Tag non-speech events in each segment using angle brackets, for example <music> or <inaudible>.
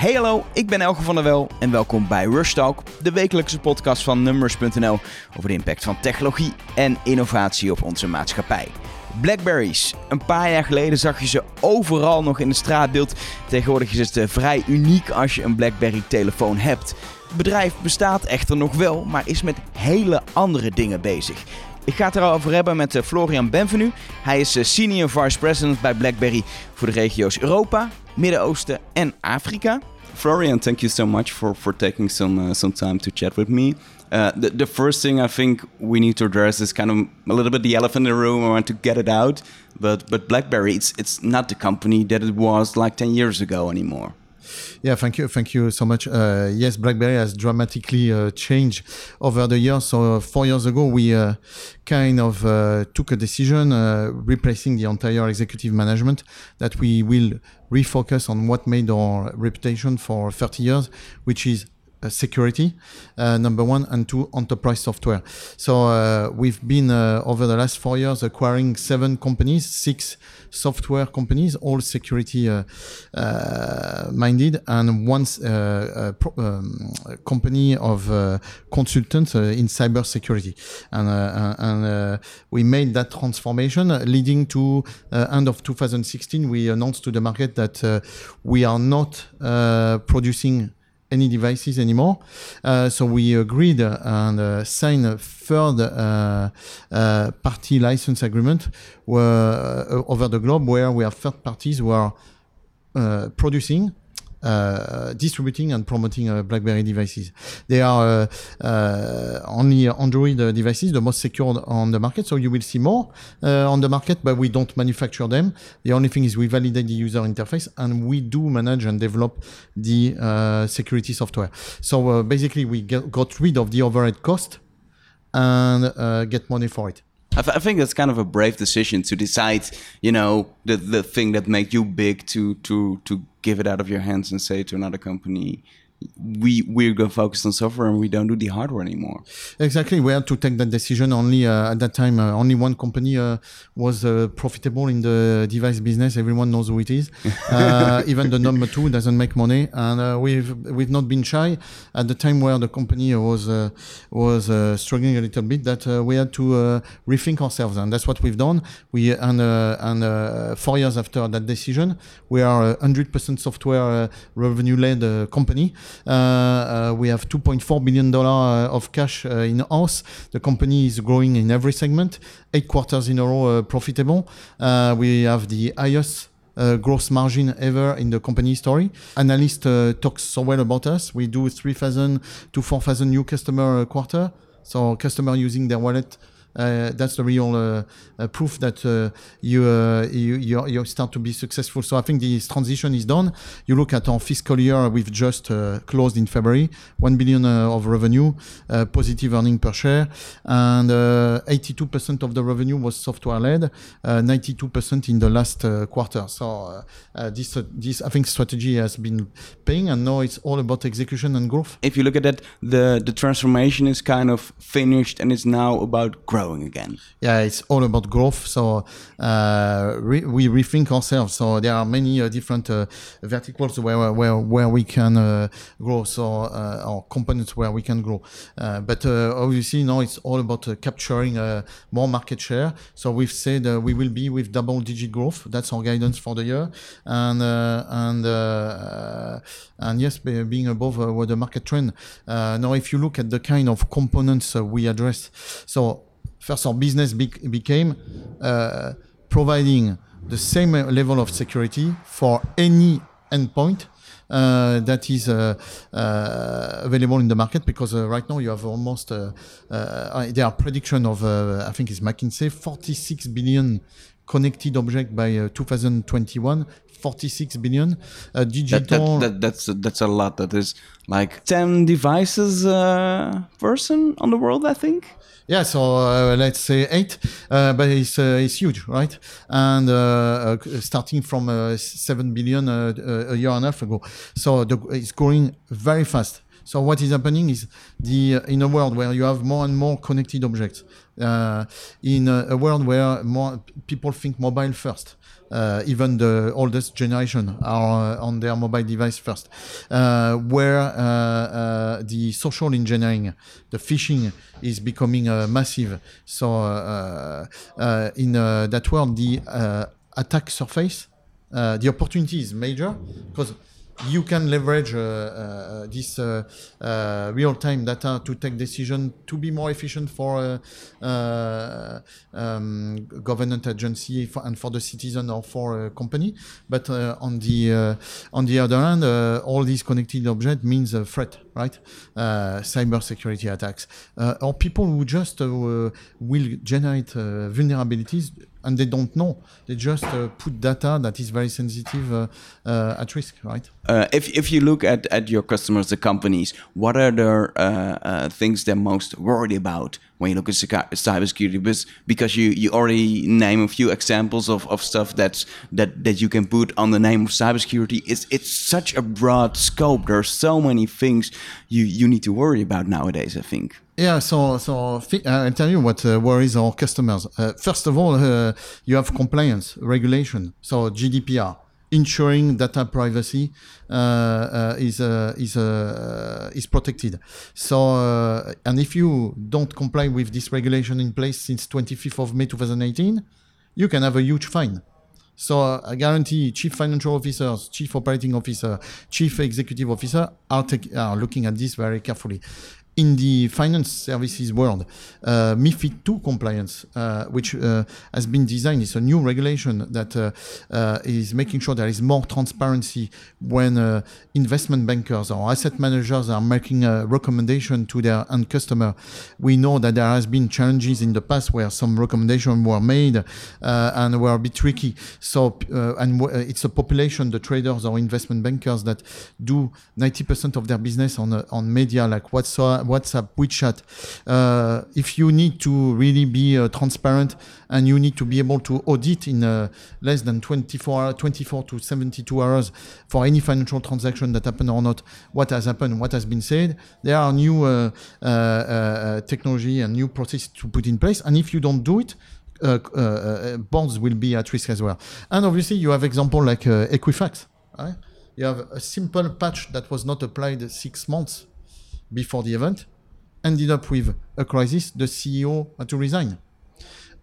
Hey hallo, ik ben Elge van der Wel en welkom bij Rush Talk, de wekelijkse podcast van Numbers.nl over de impact van technologie en innovatie op onze maatschappij. Blackberries. Een paar jaar geleden zag je ze overal nog in het straatbeeld. Tegenwoordig is het eh, vrij uniek als je een Blackberry telefoon hebt. Het bedrijf bestaat echter nog wel, maar is met hele andere dingen bezig. Ik ga het erover hebben met eh, Florian Benvenu. Hij is eh, Senior Vice President bij BlackBerry voor de regio's Europa, Midden-Oosten en Afrika. Florian, thank you so much for, for taking some, uh, some time to chat with me. Uh, the, the first thing I think we need to address is kind of a little bit the elephant in the room. I want to get it out, but but BlackBerry, it's it's not the company that it was like ten years ago anymore. Yeah, thank you, thank you so much. Uh, yes, BlackBerry has dramatically uh, changed over the years. So uh, four years ago, we uh, kind of uh, took a decision, uh, replacing the entire executive management, that we will refocus on what made our reputation for 30 years, which is Uh, security, uh, number one, and two, enterprise software. So uh, we've been uh, over the last four years acquiring seven companies, six software companies, all security uh, minded, and one pro- um, company of consultants in cyber security. And, and we made that transformation, leading to end of 2016. We announced to the market that we are not producing any devices anymore. Uh, so we agreed and uh, signed a third uh, uh party license agreement where, uh, over the globe where we have third parties who are uh, producing uh, distributing and promoting uh, BlackBerry devices. They are uh, only Android devices, the most secured on the market. So you will see more on the market, but we don't manufacture them. The only thing is we validate the user interface and we do manage and develop the security software. So basically, we get, got rid of the overhead cost and get money for it. I, th- I, think that's kind of a brave decision to decide, you know, the the thing that made you big to to to give it out of your hands and say to another company, we we're to focus on software and we don't do the hardware anymore. Exactly, we had to take that decision. Only uh, at that time, uh, only one company uh, was uh, profitable in the device business. Everyone knows who it is. <laughs> Uh, even the number two doesn't make money, and uh, we've we've not been shy at the time where the company was was struggling a little bit. That we had to rethink ourselves, and that's what we've done. We and and four years after that decision, we are a hundred percent software revenue led company. Uh, uh, we have 2.4 billion dollar uh, of cash in house. The company is growing in every segment, eight quarters in a row profitable. we have the highest uh, gross margin ever in the company story. Analyst uh, talks so well about us. We do 3,000 to 4,000 new customer a quarter. So customer using their wallet Uh, that's the real uh, uh, proof that uh, you, uh, you, you start to be successful. So I think this transition is done. You look at our fiscal year, we've just closed in February, one billion of revenue, positive earning per share, and 82% of the revenue was software led, 92% in the last quarter. So this this I think strategy has been paying, and now it's all about execution and growth. If you look at that, the the transformation is kind of finished, and it's now about growth growing again. Yeah, it's all about growth. So uh, re- we rethink ourselves. So there are many uh, different uh, verticals where where where we can uh, grow. So uh, or components where we can grow. Uh, but obviously now it's all about capturing more market share. So we've said we will be with double digit growth. That's our guidance for the year. And and and yes, being above the market trend. now, if you look at the kind of components we address, so first our business be became uh, providing the same level of security for any endpoint uh, that is uh, uh, available in the market because uh, right now you have almost uh, uh, there are prediction of I think it's McKinsey 46 billion connected object by 2021 46 billion uh, digital that, that, that, that's that's a lot that is like 10 devices uh, person on the world i think yeah, so uh, let's say eight, uh, but it's uh, it's huge, right? And uh, uh, starting from uh, seven billion a year and a half ago, so the, it's growing very fast. So what is happening is the in a world where you have more and more connected objects, uh, in a, a world where more people think mobile first. Uh, even the oldest generation are uh, on their mobile device first, uh, where uh, uh, the social engineering, the phishing is becoming uh, massive. So in that world, the attack surface, the opportunity is major because you can leverage uh, uh, this uh, uh, real-time data to take decision to be more efficient for uh, uh, um, government agency for, and for the citizen or for a company. But on the on the other hand, all these connected objects means a threat, right? cyber security attacks or people who just will generate vulnerabilities and they don't know. They just uh, put data that is very sensitive uh, uh, at risk, right? Uh, if if you look at at your customers, the companies, what are the uh, uh, things they're most worried about when you look at cybersecurity? Because because you you already name a few examples of, of stuff that's that that you can put on the name of cybersecurity. It's it's such a broad scope. There are so many things you you need to worry about nowadays. I think. Yeah, so so uh, I'll tell you what uh, worries our customers. Uh, first of all, uh, you have compliance regulation, so GDPR, ensuring data privacy uh, uh, is is is protected. So, and if you don't comply with this regulation in place since 25th of May 2018, you can have a huge fine. So I guarantee chief financial officers, chief operating officer, chief executive officer are, are looking at this very carefully in the finance services world, uh, MIFID II compliance, uh, which uh, has been designed, is a new regulation that uh, uh, is making sure there is more transparency when uh, investment bankers or asset managers are making a recommendation to their end customer. We know that there has been challenges in the past where some recommendations were made and were a bit tricky. So, and it's a population, the traders or investment bankers that do 90% of their business on on media like WhatsApp WhatsApp, WeChat. Uh, if you need to really be uh, transparent and you need to be able to audit in uh, less than 24, 24 to 72 hours for any financial transaction that happened or not, what has happened, what has been said, there are new uh, uh, uh, technology and new processes to put in place. And if you don't do it, bonds will be at risk as well. And obviously, you have example like Equifax. Right? You have a simple patch that was not applied six months before the event, ended up with a crisis. The CEO had to resign.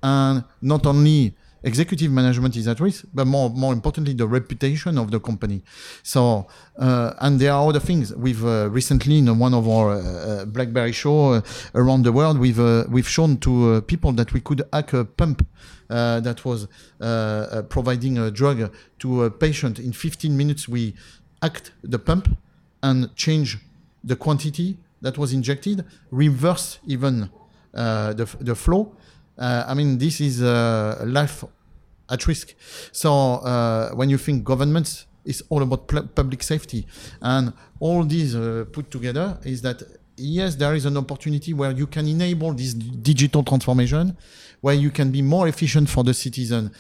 And not only executive management is at risk, but more more importantly, the reputation of the company. So, uh, and there are other things. We've uh, recently in one of our uh, uh BlackBerry show uh, around the world, we've uh, we've shown to people that we could hack a pump that was providing a drug to a patient. In 15 minutes, we hacked the pump and change the quantity that was injected, reverse even uh, the, the flow. Uh, I mean, this is uh, life at risk. So uh, when you think governments, it's all about public safety. And all these uh, put together is that, yes, there is an opportunity where you can enable this digital transformation, where you can be more efficient for the citizen,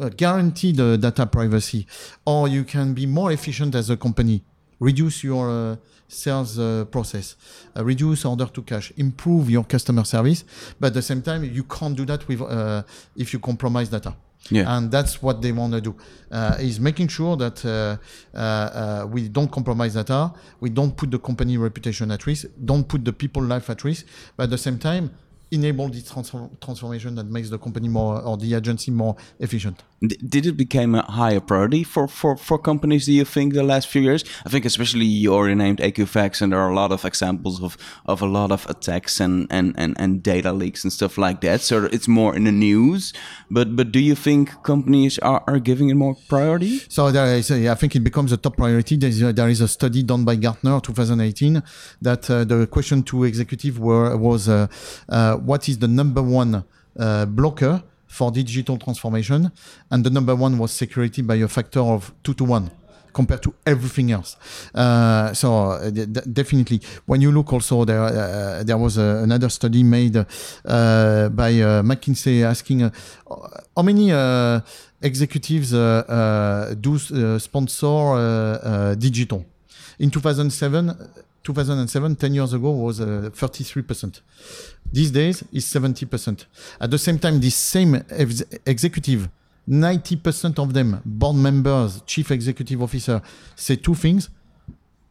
uh, guarantee the data privacy, or you can be more efficient as a company, reduce your sales uh, process, uh, reduce order to cash, improve your customer service. But at the same time, you can't do that with uh, if you compromise data. Yeah. And that's what they want to do, uh, is making sure that uh, uh, we don't compromise data, we don't put the company reputation at risk, don't put the people life at risk, but at the same time, enable this transform transformation that makes the company more or the agency more efficient. Did it become a higher priority for, for, for companies, do you think, the last few years? I think especially you already named Equifax, and there are a lot of examples of, of a lot of attacks and, and, and, and data leaks and stuff like that. So it's more in the news. But but do you think companies are, are giving it more priority? So there is, I think it becomes a top priority. There is a, there is a study done by Gartner 2018 that uh, the question to executive were, was uh, uh, what is the number one uh, blocker for digital transformation, and the number one was security by a factor of two to one compared to everything else. Uh, so uh, definitely, when you look also there, uh, there was uh, another study made by McKinsey asking how many executives do sponsor digital. In 2007, 2007, 10 years ago, was 33%. These days is 70%. At the same time, this same ex- executive, 90% of them, board members, chief executive officer, say two things.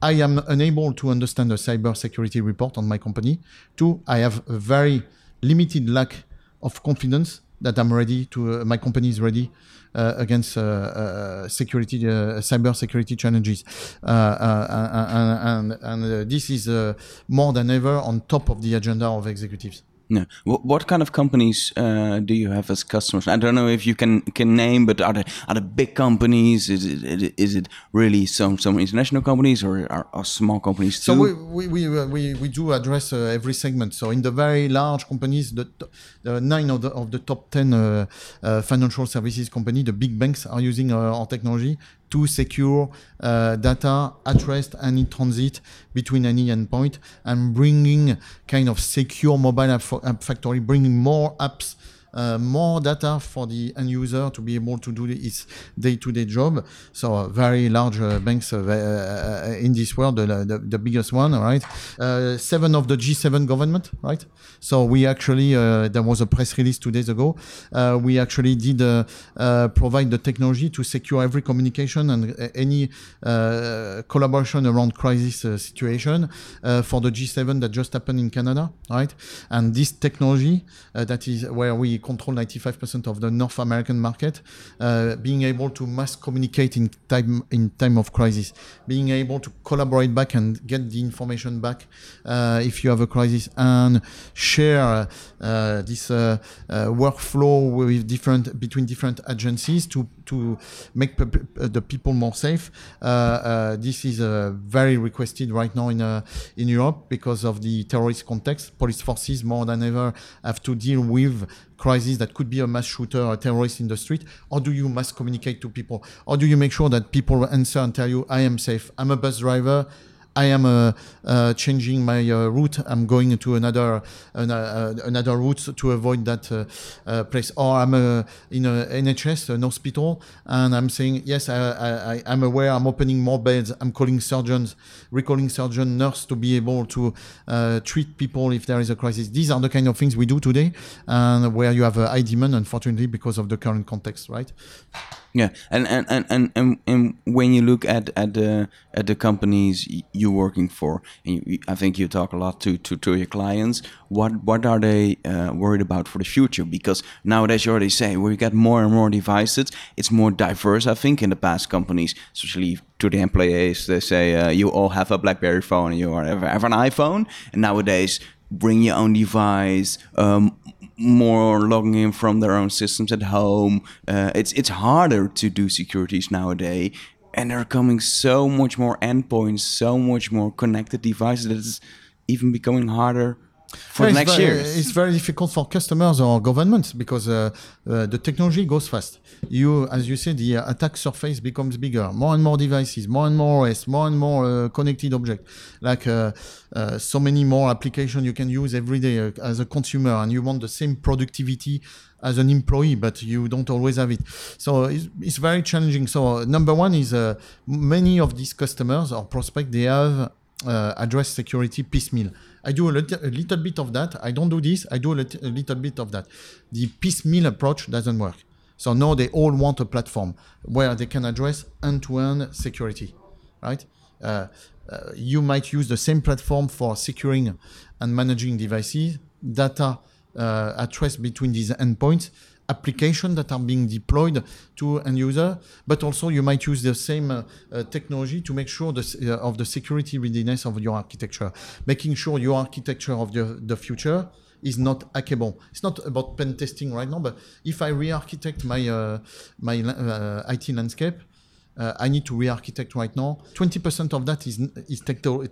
I am unable to understand a cyber security report on my company. Two, I have a very limited lack of confidence that I'm ready to, uh, my company is ready against uh, uh, security, uh, cyber security challenges. Uh, uh, and and, and uh, this is uh, more than ever on top of the agenda of executives. Yeah. What, what kind of companies uh, do you have as customers? I don't know if you can can name, but are there are they big companies? Is it is it really some some international companies or are, are small companies too? So we we we, uh, we, we do address uh, every segment. So in the very large companies, the, the nine of the of the top ten uh, uh, financial services company, the big banks are using uh, our technology to secure uh, data at rest and in transit between any endpoint and bringing kind of secure mobile app, app factory, bringing more apps uh, more data for the end user to be able to do its day-to-day job. So uh, very large uh, banks uh, uh in this world, the, the, the biggest one, right? Uh, seven of the G7 government, right? So we actually, uh, there was a press release two days ago. we actually did provide the technology to secure every communication and any collaboration around crisis situation for the G7 that just happened in Canada, right? And this technology that is where we control 95% of the North American market, uh, being able to mass communicate in time in time of crisis, being able to collaborate back and get the information back uh, if you have a crisis, and share uh, this uh, uh, workflow with different between different agencies to to make uh, the people more safe. Uh, uh, this is very requested right now in in Europe because of the terrorist context. Police forces more than ever have to deal with crisis that could be a mass shooter, a terrorist in the street? Or do you mass communicate to people? Or do you make sure that people answer and tell you, I am safe, I'm a bus driver, I am uh, uh, changing my uh, route. I'm going to another uh, another route to avoid that uh, uh, place. Or I'm in a NHS, an hospital, and I'm saying yes, I, I, I'm aware. I'm opening more beds. I'm calling surgeons, recalling surgeon, nurse to be able to treat people if there is a crisis. These are the kind of things we do today, and where you have a high demand, unfortunately, because of the current context, right? Yeah, and and, and, and, and, and when you look at at the at the companies you're working for, you, I think you talk a lot to, to, to your clients. What what are they uh, worried about for the future? Because nowadays you already say we get more and more devices. It's more diverse. I think in the past companies, especially to the employees, they say uh, you all have a BlackBerry phone and you have, have an iPhone. And nowadays, bring your own device. Um, more logging in from their own systems at home. Uh, it's it's harder to do securities nowadays, and there are coming so much more endpoints, so much more connected devices that it's even becoming harder for yeah, next very, year. It's very difficult for customers or governments because uh, uh, the technology goes fast. You, as you said, the attack surface becomes bigger. More and more devices, more and more OS, more and more uh, connected objects. Like uh, uh, so many more applications you can use every day uh, as a consumer, and you want the same productivity as an employee, but you don't always have it. So it's, it's very challenging. So number one is many of these customers or prospects they have addressed security piecemeal I do a little, a little bit of that. I don't do this. I do a little, a little bit of that. The piecemeal approach doesn't work. So now they all want a platform where they can address end-to-end security, right? Uh, uh, you might use the same platform for securing and managing devices, data uh, at rest between these endpoints, applications that are being deployed to end user, but also you might use the same uh, uh, technology to make sure the, uh, of the security readiness of your architecture, making sure your architecture of the, the future is not hackable. It's not about pen testing right now, but if I re-architect my uh, my uh, IT landscape, uh, I need to re-architect right now. 20% of that is, is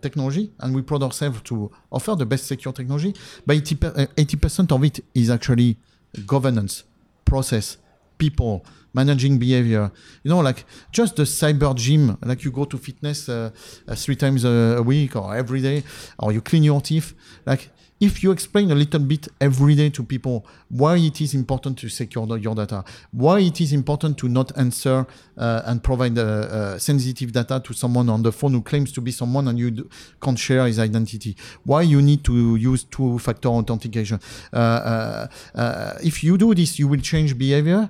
technology, and we pride ourselves to offer the best secure technology. But 80% of it is actually governance process, people, managing behavior. You know, like just the cyber gym, like you go to fitness uh, uh, three times a week or every day, or you clean your teeth. Like if you explain a little bit every day to people why it is important to secure your data, why it is important to not answer uh, and provide uh, uh, sensitive data to someone on the phone who claims to be someone and you can't share his identity, why you need to use two-factor authentication. Uh, uh, uh, if you do this, you will change behavior.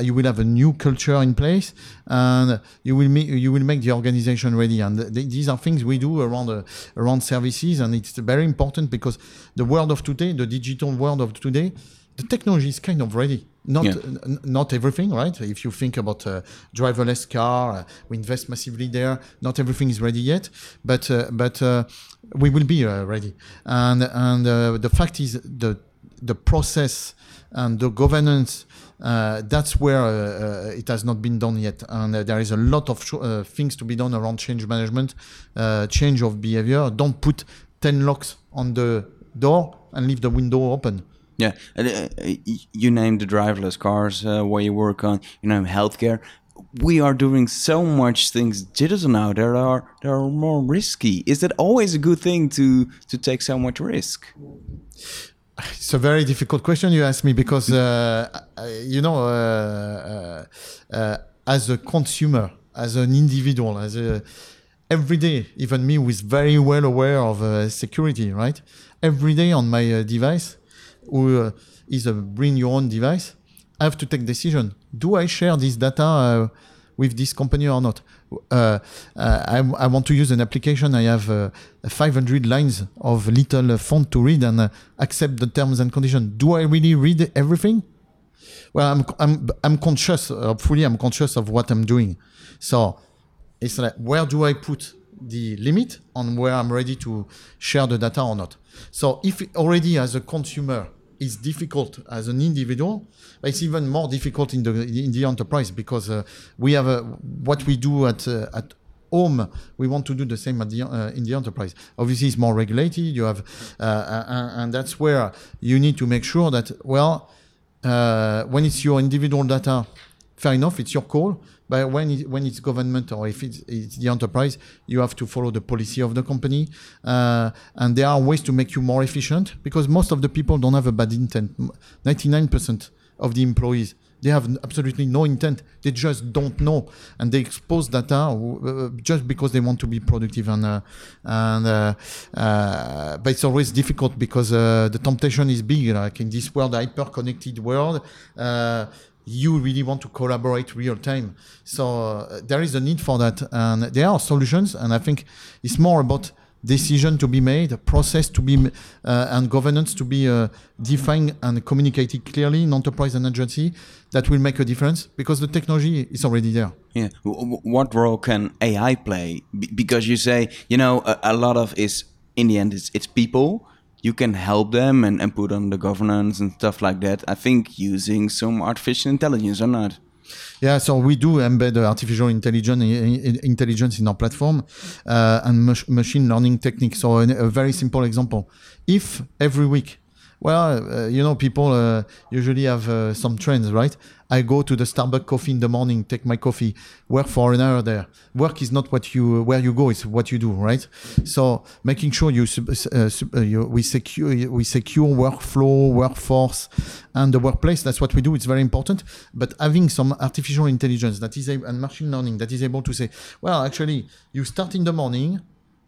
you will have a new culture in place, and you will you will make the organization ready. And th- these are things we do around around services, and it's very important because the world of today, the digital world of today, the technology is kind of ready. Not Yeah. n- not everything, right? If you think about uh, driverless car, uh, we invest massively there. Not everything is ready yet, but uh, but uh, we will be uh, ready. And and uh, the fact is the the process and the governance. Uh, that's where it has not been done yet, and uh, there is a lot of sh- uh, things to be done around change management, uh, change of behavior. Don't put ten locks on the door and leave the window open. Yeah, uh, you named the driverless cars uh, where you work on. You know, healthcare. We are doing so much things digital now. There are there are more risky. Is that always a good thing to to take so much risk? It's a very difficult question you ask me because uh, uh, you know, uh, uh, uh, as a consumer, as an individual, as a every day, even me, who is very well aware of uh, security, right? Every day on my uh, device, who uh, is a bring your own device, I have to take decision. Do I share this data uh, with this company or not? Uh, I, I want to use an application. I have uh, 500 lines of little font to read and accept the terms and conditions. Do I really read everything? Well, I'm, I'm, I'm conscious, hopefully, I'm conscious of what I'm doing. So it's like, where do I put the limit on where I'm ready to share the data or not? So if already as a consumer it's difficult as an individual, it's even more difficult in the in the enterprise because uh, we have a, what we do at uh, at home. We want to do the same the, uh, in the enterprise. Obviously, it's more regulated. You have, uh, and, and that's where you need to make sure that well, uh, when it's your individual data, fair enough, it's your call. But when it, when it's government or if it's, it's the enterprise, you have to follow the policy of the company. Uh, and there are ways to make you more efficient because most of the people don't have a bad intent. 99% of the employees they have absolutely no intent. They just don't know, and they expose data uh, just because they want to be productive. And uh, and uh, uh, but it's always difficult because uh, the temptation is big. Like in this world, hyper-connected world, uh, you really want to collaborate real time. So uh, there is a need for that, and there are solutions. And I think it's more about decision to be made, process to be, uh, and governance to be uh, defined and communicated clearly in enterprise and agency that will make a difference because the technology is already there. Yeah. What role can AI play? Because you say, you know, a, a lot of is in the end it's, it's people. You can help them and, and put on the governance and stuff like that. I think using some artificial intelligence or not. Yeah, so we do embed artificial intelligence intelligence in our platform uh, and mach- machine learning techniques. So a very simple example: if every week, well, uh, you know, people uh, usually have uh, some trends, right? I go to the Starbucks coffee in the morning, take my coffee, work for an hour there. Work is not what you where you go; it's what you do, right? So making sure you, uh, you we secure we secure workflow, workforce, and the workplace. That's what we do. It's very important. But having some artificial intelligence that is and machine learning that is able to say, well, actually, you start in the morning.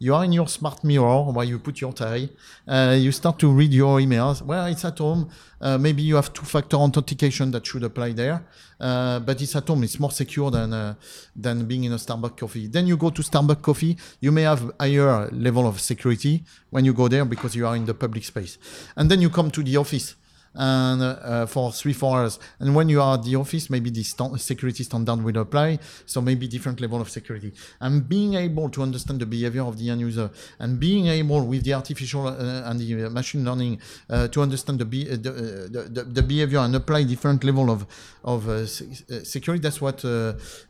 You are in your smart mirror where you put your tie. Uh, you start to read your emails. Well, it's at home. Uh, maybe you have two-factor authentication that should apply there, uh, but it's at home. It's more secure than uh, than being in a Starbucks coffee. Then you go to Starbucks coffee. You may have higher level of security when you go there because you are in the public space, and then you come to the office and uh, for three four hours. And when you are at the office maybe the sta- security standard will apply. So maybe different level of security. And being able to understand the behavior of the end user and being able with the artificial uh, and the uh, machine learning uh, to understand the, be- uh, the, uh, the, the behavior and apply different level of of security that's what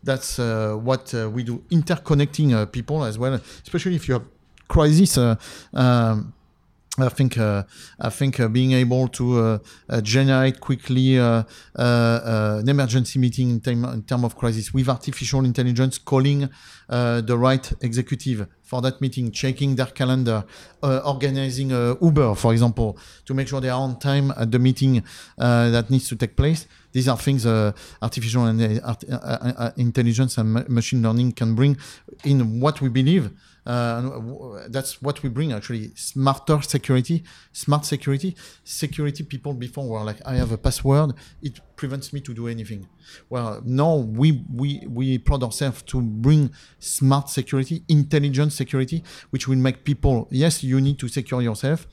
that's what we do. Interconnecting people as well especially if you have crisis um, I think uh, I think uh, being able to uh, uh generate quickly uh, uh, an emergency meeting in time in term of crisis with artificial intelligence, calling the right executive for that meeting, checking their calendar, organizing Uber, for example, to make sure they are on time at the meeting that needs to take place. These are things uh, artificial uh, uh, intelligence and machine learning can bring in what we believe uh, that's what we bring actually. Smarter security, smart security. Security people before were like, I have a password, it prevents me to do anything. Well, now we we we pride ourselves to bring smart security, intelligent security, which will make people. Yes, you need to secure yourself,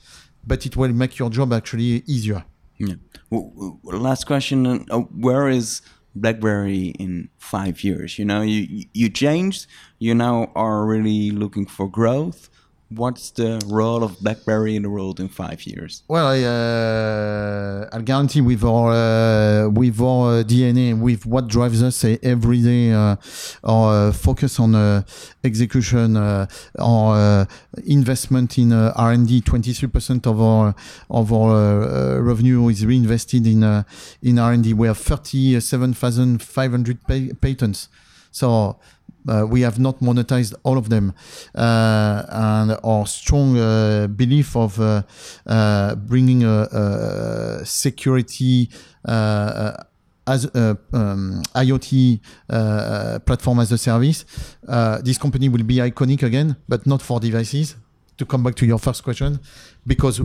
but it will make your job actually easier. Yeah. Well, last question: uh, Where is BlackBerry in five years? You know, you you changed. You now are really looking for growth what's the role of BlackBerry in the world in five years? Well, I, uh, I'll guarantee with our uh, with our DNA, with what drives us every day, uh, our uh, focus on uh, execution, uh, our investment in R and D. Twenty three percent of our of our revenue is reinvested in in R and D. We have thirty seven thousand five hundred patents. So uh, we have not monetized all of them. Uh, and our strong uh, belief of uh, uh, bringing a, a security uh, as a um, IoT platform as a service, this company will be iconic again, but not for devices. To come back to your first question, because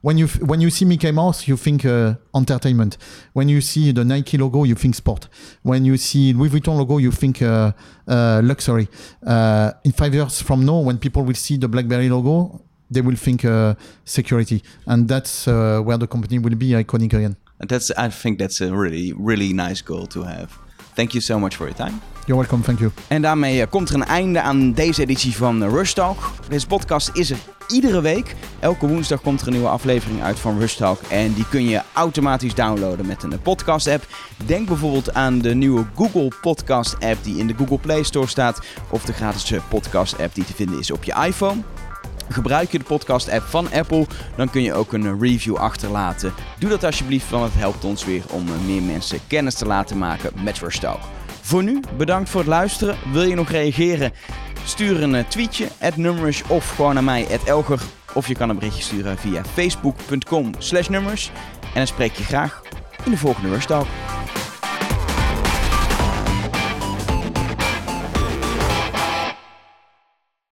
when you when you see Mickey Mouse, you think uh, entertainment. When you see the Nike logo, you think sport. When you see Louis Vuitton logo, you think uh, uh, luxury. Uh, in five years from now, when people will see the BlackBerry logo, they will think uh, security, and that's uh, where the company will be iconic again. That's I think that's a really really nice goal to have. Thank you so much for your time. You're welcome, thank you. En daarmee komt er een einde aan deze editie van Rush Talk. Deze podcast is er iedere week. Elke woensdag komt er een nieuwe aflevering uit van Rush Talk. En die kun je automatisch downloaden met een podcast app. Denk bijvoorbeeld aan de nieuwe Google Podcast app die in de Google Play Store staat. Of de gratis podcast app die te vinden is op je iPhone. Gebruik je de podcast app van Apple, dan kun je ook een review achterlaten. Doe dat alsjeblieft, want het helpt ons weer om meer mensen kennis te laten maken met Rush Talk. Voor nu, bedankt voor het luisteren. Wil je nog reageren? Stuur een eh, tweetje, nummers of gewoon naar mij, Elger. Of je kan een berichtje sturen via facebook.com slash nummers. En dan spreek je graag in de volgende Rush